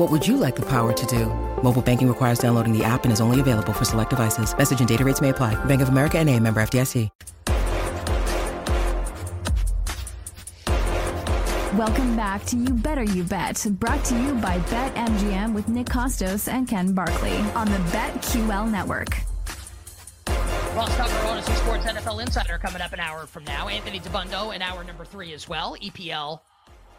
What would you like the power to do? Mobile banking requires downloading the app and is only available for select devices. Message and data rates may apply. Bank of America and a member FDIC. Welcome back to You Better You Bet, brought to you by BetMGM with Nick Kostos and Ken Barkley on the BetQL network. Ross Tucker, Audacy Sports NFL Insider, coming up an hour from now. Anthony Dabbundo in hour number three as well. EPL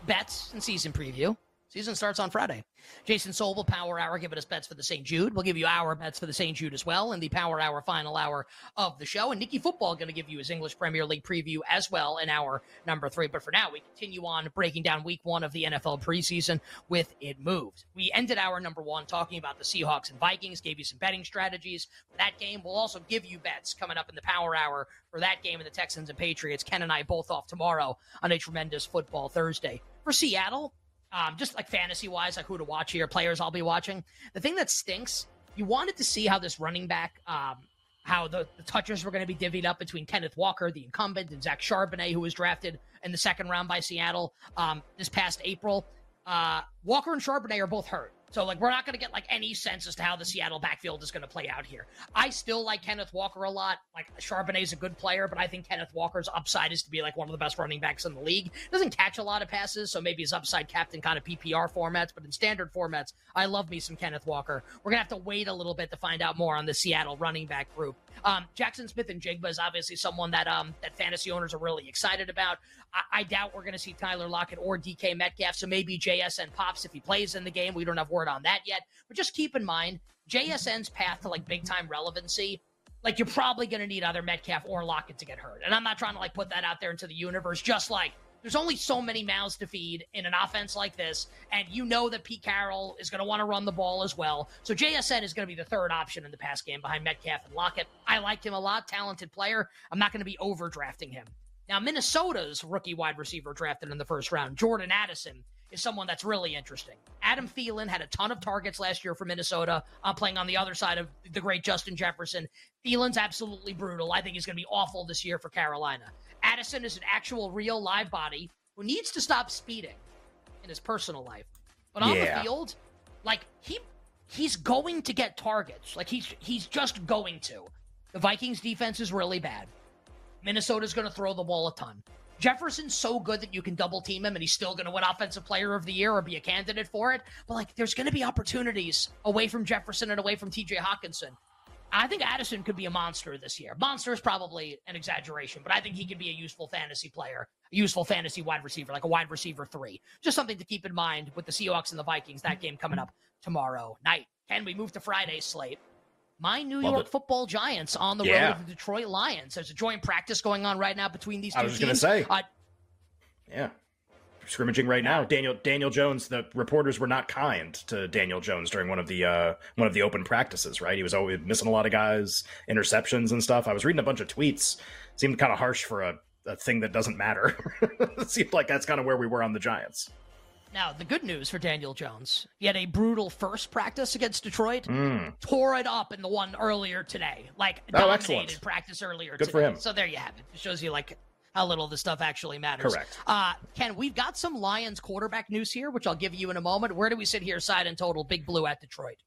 bets and season preview. Season starts on Friday. Jason Sobel, Power Hour, giving us bets for the St. Jude. We'll give you our bets for the St. Jude as well in the Power Hour final hour of the show. And Nikki Football going to give you his English Premier League preview as well in hour number three. But for now, we continue on breaking down week one of the NFL preseason with It Moved. We ended hour number one talking about the Seahawks and Vikings, gave you some betting strategies for that game. We'll also give you bets coming up in the Power Hour for that game and the Texans and Patriots. Ken and I both off tomorrow on a tremendous football Thursday. For Seattle, um, just like fantasy wise, like who to watch here, players I'll be watching. The thing that stinks, you wanted to see how this running back, um, how the, the touches were going to be divvied up between Kenneth Walker, the incumbent, and Zach Charbonnet, who was drafted in the second round by Seattle um, this past April. Uh, Walker and Charbonnet are both hurt. So, like, we're not going to get like any sense as to how the Seattle backfield is going to play out here. I still like Kenneth Walker a lot. Like, Charbonnet's a good player, but I think Kenneth Walker's upside is to be like one of the best running backs in the league. Doesn't catch a lot of passes, so maybe his upside capped in kind of PPR formats, but in standard formats, I love me some Kenneth Walker. We're going to have to wait a little bit to find out more on the Seattle running back group. Um, Jaxon Smith-Njigba is obviously someone that um, that fantasy owners are really excited about. I, I doubt we're going to see Tyler Lockett or DK Metcalf, so maybe JSN pops if he plays in the game. We don't have word on that yet, but just keep in mind JSN's path to like big time relevancy. Like you're probably going to need either Metcalf or Lockett to get hurt, and I'm not trying to like put that out there into the universe. Just like there's only so many mouths to feed in an offense like this, and you know that Pete Carroll is going to want to run the ball as well. So JSN is going to be the third option in the pass game behind Metcalf and Lockett. I like him a lot, talented player. I'm not going to be overdrafting him. Now, Minnesota's rookie wide receiver drafted in the first round, Jordan Addison, is someone that's really interesting. Adam Thielen had a ton of targets last year for Minnesota, uh, playing on the other side of the great Justin Jefferson. Thielen's absolutely brutal. I think he's going to be awful this year for Carolina. Addison is an actual, real, live body who needs to stop speeding in his personal life. But on Yeah. the field, like he he's going to get targets. Like he's he's just going to. The Vikings defense is really bad. Minnesota's going to throw the ball a ton. Jefferson's so good that you can double team him and he's still going to win offensive player of the year or be a candidate for it. But like there's going to be opportunities away from Jefferson and away from TJ Hockenson. I think Addison could be a monster this year. Monster is probably an exaggeration, but I think he could be a useful fantasy player, a useful fantasy wide receiver, like a wide receiver three. Just something to keep in mind with the Seahawks and the Vikings. That game coming up tomorrow night. Can we move to Friday's slate? My New Love York it. Football Giants on the Yeah. road with the Detroit Lions. There's a joint practice going on right now between these two I was teams. gonna say. Uh, Yeah. Scrimmaging right now. Daniel Daniel Jones, the reporters were not kind to Daniel Jones during one of the uh one of the open practices, right? He was always missing a lot of guys, interceptions and stuff. I was reading a bunch of tweets. Seemed kind of harsh for a, a thing that doesn't matter. Seemed like that's kind of where we were on the Giants. Now, the good news for Daniel Jones, he had a brutal first practice against Detroit, Mm. tore it up in the one earlier today. Like, Oh, dominated excellent. practice earlier Good today. for him. So there you have it. It shows you, like, how little this stuff actually matters. Correct. Uh, Ken, we've got some Lions quarterback news here, which I'll give you in a moment. Where do we sit here, side and total, Big Blue at Detroit?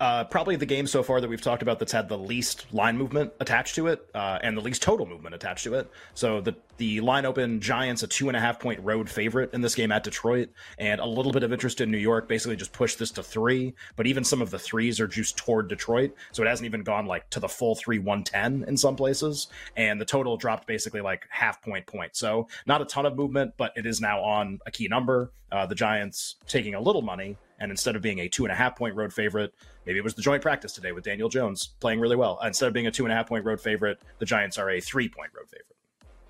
Uh, probably the game so far that we've talked about that's had the least line movement attached to it, uh, and the least total movement attached to it. So the the line open Giants a two and a half point road favorite in this game at Detroit, and a little bit of interest in New York. Basically, just pushed this to three, but even some of the threes are juiced toward Detroit, so it hasn't even gone like to the full three one ten in some places, and the total dropped basically like half point point. So not a ton of movement, but it is now on a key number. Uh, the Giants taking a little money and instead of being a two and a half point road favorite, maybe it was the joint practice today with Daniel Jones playing really well. Instead of being a two and a half point road favorite, the Giants are a three point road favorite.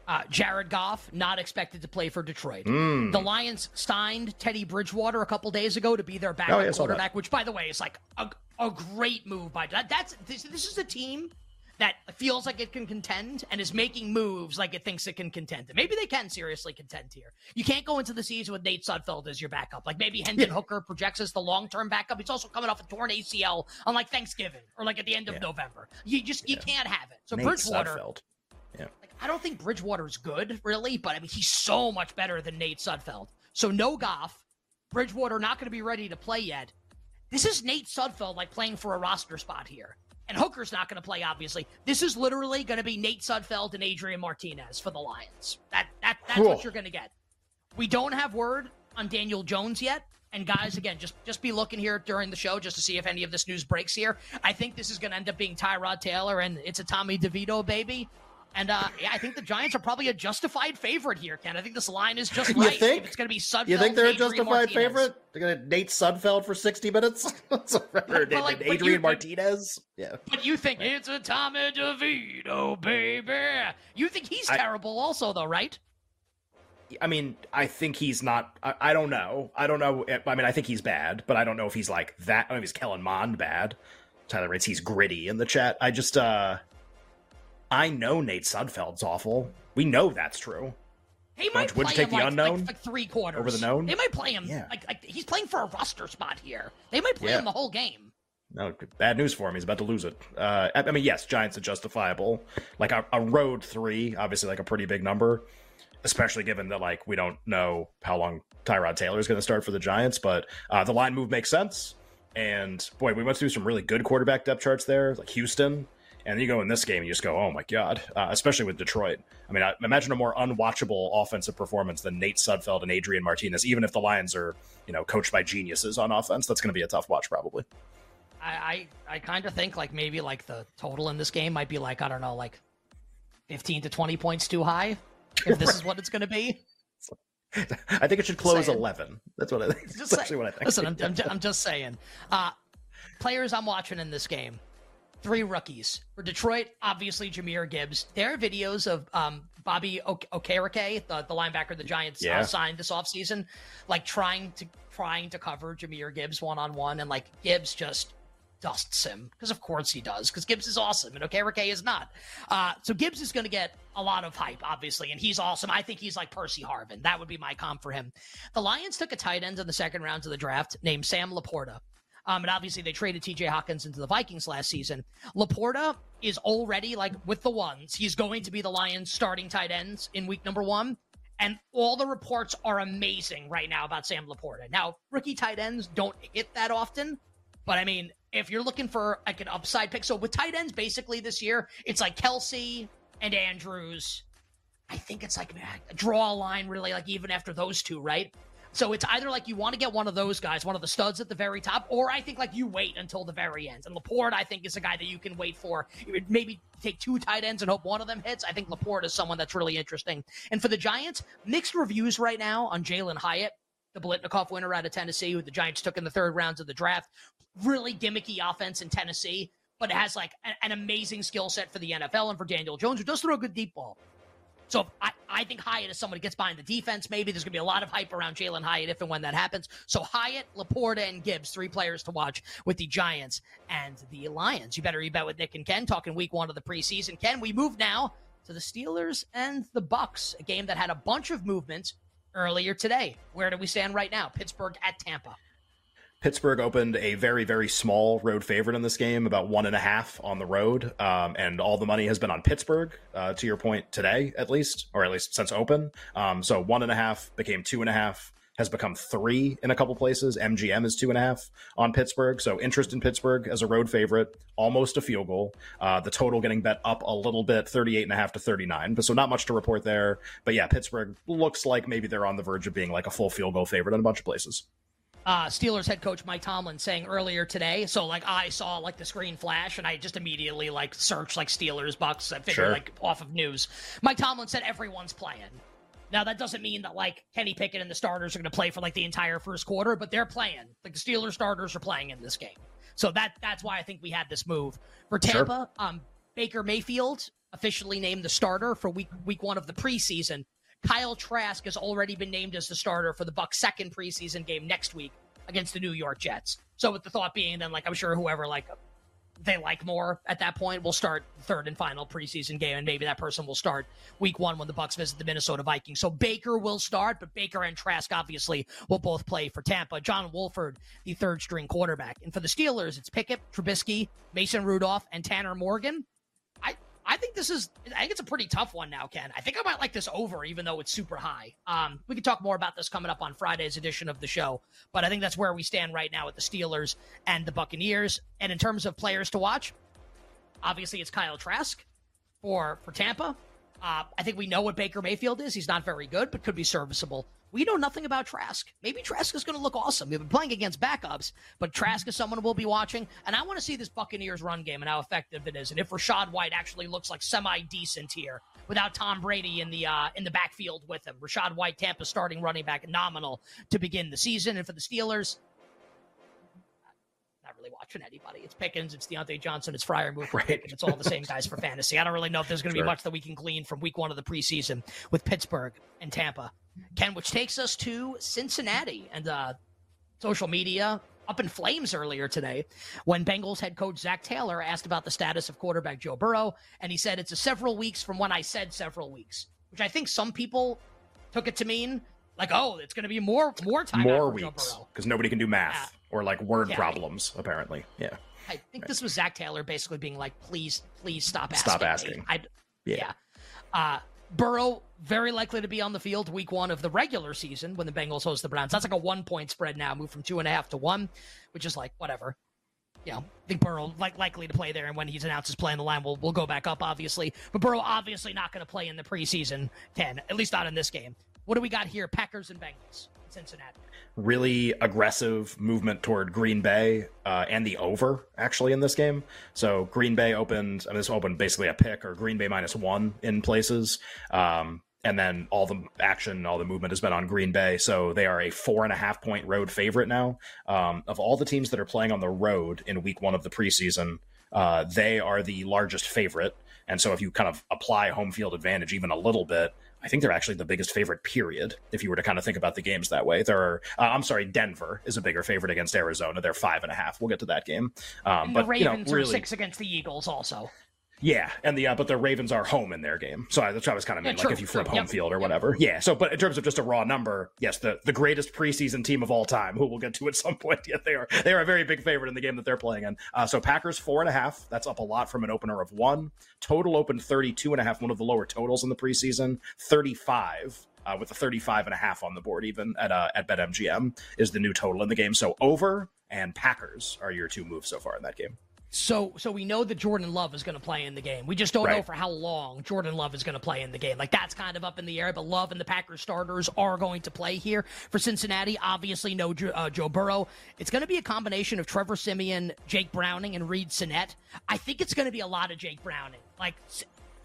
Uh, Jared Goff not expected to play for Detroit. Mm. The Lions signed Teddy Bridgewater a couple days ago to be their backup oh, yeah, quarterback, which, by the way, is like a, a great move by that. That's this, this is a team that feels like it can contend and is making moves like it thinks it can contend. Maybe they can seriously contend here. You can't go into the season with Nate Sudfeld as your backup. Like maybe Hendon yeah. Hooker projects as the long term backup. He's also coming off a torn ACL on like Thanksgiving or like at the end of yeah. November. You just you can't have it. So Nate Bridgewater. Sudfeld. Yeah. Like, I don't think Bridgewater's good, really, but I mean he's so much better than Nate Sudfeld. So no Goff. Bridgewater not going to be ready to play yet. This is Nate Sudfeld like playing for a roster spot here and Hooker's not going to play, obviously. This is literally going to be Nate Sudfeld and Adrian Martinez for the Lions. That that that's cool. what you're going to get. We don't have word on Daniel Jones yet. And guys, again, just just be looking here during the show just to see if any of this news breaks here. I think this is going to end up being Tyrod Taylor, and it's a Tommy DeVito baby. And uh, yeah, I think the Giants are probably a justified favorite here, Ken. I think this line is just right. You think it's going to be Sudfeld? You think they're Adrian a justified Martinez. favorite? They're going to Nate Sudfeld for sixty minutes. or like, Adrian you, Martinez. Yeah. But you think it's a Tommy DeVito, baby? You think he's I- terrible, also, though, right? I mean, I think he's not. I, I don't know. I don't know. I mean, I think he's bad, but I don't know if he's like that. I if he's Kellen Mond bad. Tyler writes he's gritty in the chat. I just, uh I know Nate Sudfeld's awful. We know that's true. He might Would play you take him the like, unknown like, like three quarters over the known? They might play him Yeah. like, like he's playing for a roster spot here. They might play Yeah. him the whole game. No, bad news for him. He's about to lose it. Uh, I I mean, yes, Giants are justifiable. Like a, a road three, obviously, like a pretty big number, especially given that like we don't know how long Tyrod Taylor is going to start for the Giants. But uh, the line move makes sense. And boy, we went through some really good quarterback depth charts there, like Houston. And then you go in this game, and you just go, oh my god! Uh, especially with Detroit. I mean, I imagine a more unwatchable offensive performance than Nate Sudfeld and Adrian Martinez. Even if the Lions are, you know, coached by geniuses on offense, that's going to be a tough watch, probably. I I, I kind of think like maybe like the total in this game might be like I don't know like fifteen to twenty points too high. If this is what it's going to be, I think it should close Saying. eleven. That's what I think. Just That's actually what I think. Listen, I'm, I'm, I'm just saying. Uh, players I'm watching in this game, three rookies. For Detroit, obviously Jahmyr Gibbs. There are videos of um, Bobby o- Okereke, the, the linebacker the Giants Yeah. uh, signed this offseason, like trying to trying to cover Jahmyr Gibbs one on one, and like Gibbs just dusts him because of course he does because Gibbs is awesome and Okereke is not. Uh, so Gibbs is going to get a lot of hype, obviously, and he's awesome. I think he's like Percy Harvin. That would be my comp for him. The Lions took a tight end in the second round of the draft named Sam LaPorta. Um, and obviously they traded TJ Hockenson to the Vikings last season. LaPorta is already like with the ones. He's going to be the Lions starting tight ends in week number one. And all the reports are amazing right now about Sam LaPorta. Now, rookie tight ends don't hit that often, but I mean, if you're looking for like an upside pick, so with tight ends basically this year, it's like Kelce and Andrews. I think it's like man, draw a line really like even after those two, right? So it's either like you want to get one of those guys, one of the studs at the very top, or I think like you wait until the very end. And LaPorta, I think, is a guy that you can wait for. Maybe take two tight ends and hope one of them hits. I think LaPorta is someone that's really interesting. And for the Giants, mixed reviews right now on Jalen Hyatt, the Biletnikoff winner out of Tennessee, who the Giants took in the third rounds of the draft. Really gimmicky offense in Tennessee, but it has like an, amazing skill set for the NFL and for Daniel Jones, who does throw a good deep ball. So I, I think Hyatt is someone who gets behind the defense. Maybe there's going to be a lot of hype around Jalen Hyatt if and when that happens. So Hyatt, LaPorta, and Gibbs, three players to watch with the Giants and the Lions. You better you bet with Nick and Ken talking week one of the preseason. Ken, we move now to the Steelers and the Bucks, a game that had a bunch of movements earlier today. Where do we stand right now? Pittsburgh at Tampa. Pittsburgh opened a very, very small road favorite in this game, about one and a half on the road. Um, and all the money has been on Pittsburgh, uh, to your point, today, at least, or at least since open. Um, so one and a half became two and a half. has become three in a couple places. MGM is two and a half on Pittsburgh. So interest in Pittsburgh as a road favorite, almost a field goal. Uh, the total getting bet up a little bit, 38 and a half to 39. But so not much to report there. But yeah, Pittsburgh looks like maybe they're on the verge of being like a full field goal favorite in a bunch of places uh, Steelers head coach Mike Tomlin saying earlier today. So like I saw like the screen flash and I just immediately like searched like Steelers Bucks. I figured sure. like off of news. Mike Tomlin said everyone's playing. Now that doesn't mean that like Kenny Pickett and the starters are going to play for like the entire first quarter, but they're playing. Like the Steelers starters are playing in this game. So that that's why I think we had this move for Tampa. Sure. Um, Baker Mayfield officially named the starter for week week one of the preseason. Kyle Trask has already been named as the starter for the Bucks' second preseason game next week against the New York Jets. So with the thought being then like I'm sure whoever like they like more at that point will start third and final preseason game and maybe that person will start week 1 when the Bucks visit the Minnesota Vikings. So Baker will start, but Baker and Trask obviously will both play for Tampa. John Wolford, the third string quarterback. And for the Steelers, it's Pickett, Trubisky, Mason Rudolph and Tanner Morgan. I think this is I think it's a pretty tough one now, Ken. I think I might like this over, even though it's super high. Um, we can talk more about this coming up on Friday's edition of the show, but I think that's where we stand right now with the Steelers and the Buccaneers. And in terms of players to watch, obviously it's Kyle Trask for for Tampa. Uh, I think we know what Baker Mayfield is. He's not very good, but could be serviceable. We know nothing about Trask. Maybe Trask is going to look awesome. We've been playing against backups, but Trask is someone we'll be watching. And I want to see this Buccaneers run game and how effective it is, and if Rachaad White actually looks like semi decent here without Tom Brady in the uh, in the backfield with him. Rachaad White, Tampa starting running back, nominal to begin the season, and for the Steelers, not really watching anybody. It's Pickens, it's Diontae Johnson, it's Freiermuth, right. it's all the same guys for fantasy. I don't really know if there's going to sure. be much that we can glean from week one of the preseason with Pittsburgh and Tampa. Ken, which takes us to Cincinnati and uh, social media up in flames earlier today when Bengals head coach Zac Taylor asked about the status of quarterback Joe Burrow, and he said it's a several weeks from when I said several weeks, which I think some people took it to mean like, oh, it's going to be more more time more weeks because nobody can do math yeah. or like word yeah. problems apparently. Yeah, I think right. this was Zac Taylor basically being like, please, please stop asking. Stop asking. Yeah. yeah. Uh, Burrow very likely to be on the field week one of the regular season when the Bengals host the Browns. That's like a one point spread now, moved from two and a half to one, which is like whatever. You know, I think Burrow like likely to play there, and when he's announced his play in the line, we'll we'll go back up obviously. But Burrow obviously not going to play in the preseason ten, at least not in this game. What do we got here? Packers and Bengals, Cincinnati. Really aggressive movement toward Green Bay uh, and the over actually in this game. So Green Bay opened, I mean, this opened basically a pick or Green Bay minus one in places. Um, and then all the action, all the movement has been on Green Bay. So they are a four and a half point road favorite now. Um, of all the teams that are playing on the road in week one of the preseason, uh, they are the largest favorite. And so if you kind of apply home field advantage even a little bit, I think they're actually the biggest favorite, period, if you were to kind of think about the games that way. There are, uh, I'm sorry, Denver is a bigger favorite against Arizona. They're five and a half. We'll get to that game. Um, but, the Ravens you know, really, are six against the Eagles also. Yeah, and the uh, but the Ravens are home in their game, so that's what I was kind of mean. Yeah, like if you flip home yep. field or whatever, yeah. So, but in terms of just a raw number, yes, the the greatest preseason team of all time, who we'll get to at some point. Yeah, they are they are a very big favorite in the game that they're playing in. Uh, so Packers four and a half. That's up a lot from an opener of one. Total open 32 and a half, one of the lower totals in the preseason. Thirty five. Uh, with a 35 and a half on the board, even at uh, at BetMGM, is the new total in the game. So over and Packers are your two moves so far in that game. So, so we know that Jordan Love is going to play in the game. We just don't right. know for how long Jordan Love is going to play in the game. Like that's kind of up in the air. But Love and the Packers starters are going to play here for Cincinnati. Obviously, no uh, Joe Burrow. It's going to be a combination of Trevor Siemian, Jake Browning, and Reid Sinnett. I think it's going to be a lot of Jake Browning. Like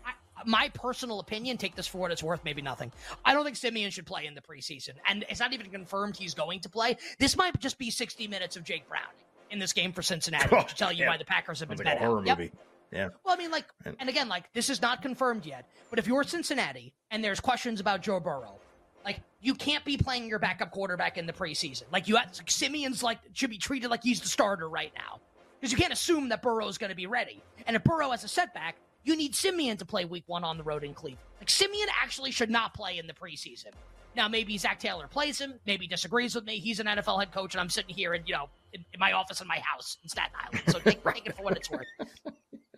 I, my personal opinion, take this for what it's worth, maybe nothing. I don't think Siemian should play in the preseason, and it's not even confirmed he's going to play. This might just be 60 minutes of Jake Browning in this game for Cincinnati oh, to tell you yeah. why the Packers have been like horror yep. movie. Yeah. Well, I mean, like, and again, like, this is not confirmed yet. But if you're Cincinnati and there's questions about Joe Burrow, like, you can't be playing your backup quarterback in the preseason. Like, you have, like, Siemian's like should be treated like he's the starter right now because you can't assume that Burrow is going to be ready. And if Burrow has a setback, you need Siemian to play Week One on the road in Cleveland. Like, Siemian actually should not play in the preseason. Now, maybe Zac Taylor plays him, maybe disagrees with me. He's an NFL head coach, and I'm sitting here and you know, in, in my office in my house in Staten Island. So take, take it for what it's worth.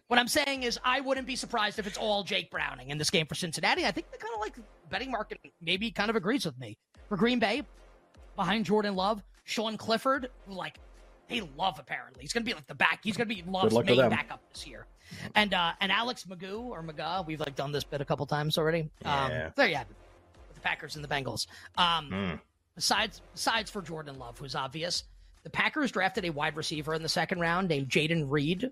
What I'm saying is, I wouldn't be surprised if it's all Jake Browning in this game for Cincinnati. I think the kind of like betting market maybe kind of agrees with me. For Green Bay, behind Jordan Love. Sean Clifford, who like they love apparently. He's gonna be like the back. He's gonna be Love's main backup this year. And uh and Alex Magoo or Maga, we've like done this bit a couple times already. Um, Yeah. there you have it. With the Packers and the Bengals. Um, Mm. besides besides for Jordan Love, who's obvious, the Packers drafted a wide receiver in the second round named Jayden Reed.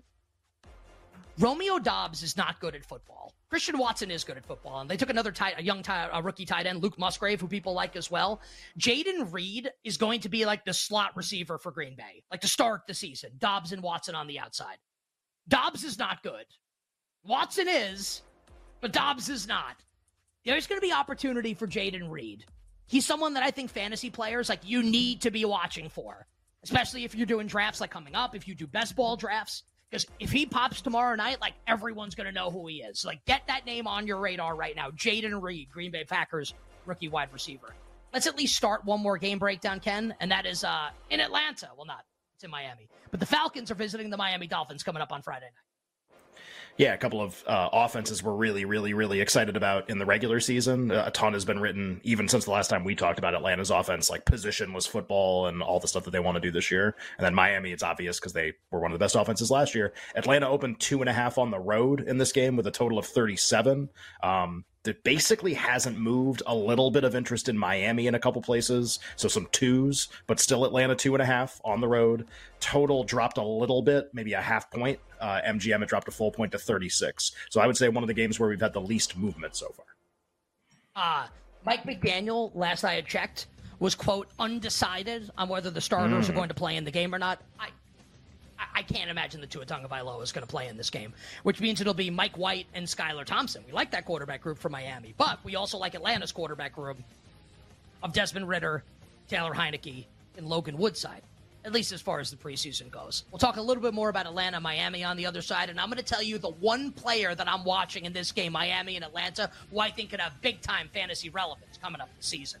Romeo Doubs is not good at football. Christian Watson is good at football, and they took another tight, a young tight, a rookie tight end, Luke Musgrave, who people like as well. Jayden Reed is going to be like the slot receiver for Green Bay, like to start the season. Doubs and Watson on the outside. Doubs is not good. Watson is, but Doubs is not. There's going to be opportunity for Jayden Reed. He's someone that I think fantasy players like you need to be watching for, especially if you're doing drafts like coming up, if you do best ball drafts. Because if he pops tomorrow night, like everyone's going to know who he is. Like get that name on your radar right now. Jayden Reed, Green Bay Packers rookie wide receiver. Let's at least start one more game breakdown, Ken, and that is uh, in Atlanta. Well, not it's in Miami, but the Falcons are visiting the Miami Dolphins coming up on Friday night. Yeah, a couple of uh, offenses we're really, really, really excited about in the regular season. Uh, a ton has been written even since the last time we talked about Atlanta's offense, like positionless football and all the stuff that they want to do this year. And then Miami, it's obvious because they were one of the best offenses last year. Atlanta opened two and a half on the road in this game with a total of 37. Um, that basically hasn't moved. A little bit of interest in Miami in a couple places, so some twos, but still Atlanta two and a half on the road. Total dropped a little bit, maybe a half point. Uh, MGM it dropped a full point to 36. So I would say one of the games where we've had the least movement so far. Uh, Mike McDaniel, last I had checked, was quote undecided on whether the starters are going to play in the game or not. I I- can't imagine the Tua Tagovailoa is going to play in this game, which means it'll be Mike White and Skylar Thompson. We like that quarterback group for Miami, but we also like Atlanta's quarterback group of Desmond Ridder, Taylor Heinicke, and Logan Woodside. At least as far as the preseason goes. We'll talk a little bit more about Atlanta, Miami on the other side, and I'm going to tell you the one player that I'm watching in this game, Miami and Atlanta, who I think could have big time fantasy relevance coming up this season.